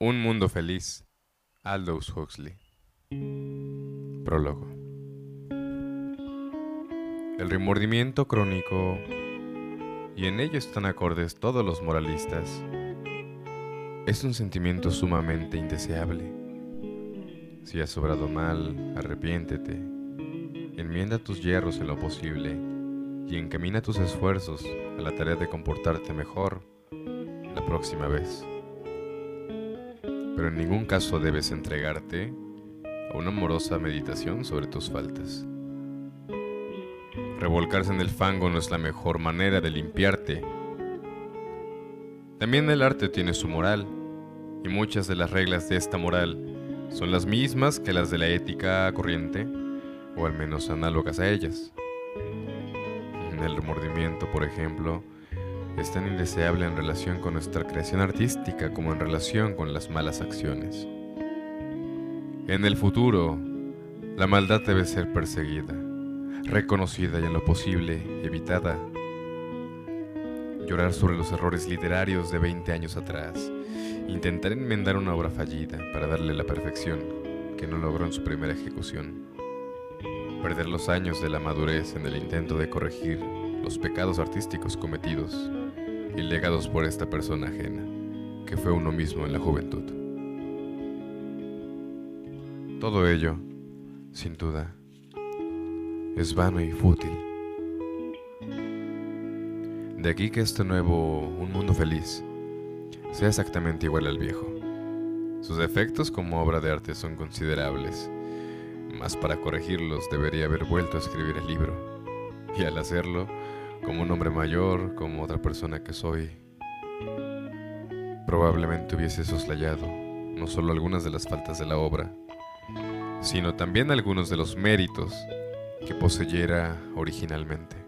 Un mundo feliz. Aldous Huxley. Prólogo. El remordimiento crónico, y en ello están acordes todos los moralistas, es un sentimiento sumamente indeseable. Si has sobrado mal, arrepiéntete, enmienda tus hierros en lo posible y encamina tus esfuerzos a la tarea de comportarte mejor la próxima vez pero en ningún caso debes entregarte a una amorosa meditación sobre tus faltas. Revolcarse en el fango no es la mejor manera de limpiarte. También el arte tiene su moral, y muchas de las reglas de esta moral son las mismas que las de la ética corriente, o al menos análogas a ellas. El remordimiento, por ejemplo, es tan indeseable en relación con nuestra creación artística como en relación con las malas acciones. En el futuro, la maldad debe ser perseguida, reconocida y en lo posible evitada. Llorar sobre los errores literarios de 20 años atrás, intentar enmendar una obra fallida para darle la perfección que no logró en su primera ejecución, perder los años de la madurez en el intento de corregir los pecados artísticos cometidos y legados por esta persona ajena, que fue uno mismo en la juventud. Todo ello, sin duda, es vano y fútil. De aquí que este nuevo Un Mundo Feliz sea exactamente igual al viejo. Sus efectos como obra de arte son considerables, mas para corregirlos debería haber vuelto a escribir el libro, y al hacerlo, como un hombre mayor, como otra persona que soy, probablemente hubiese soslayado no solo algunas de las faltas de la obra, sino también algunos de los méritos que poseyera originalmente.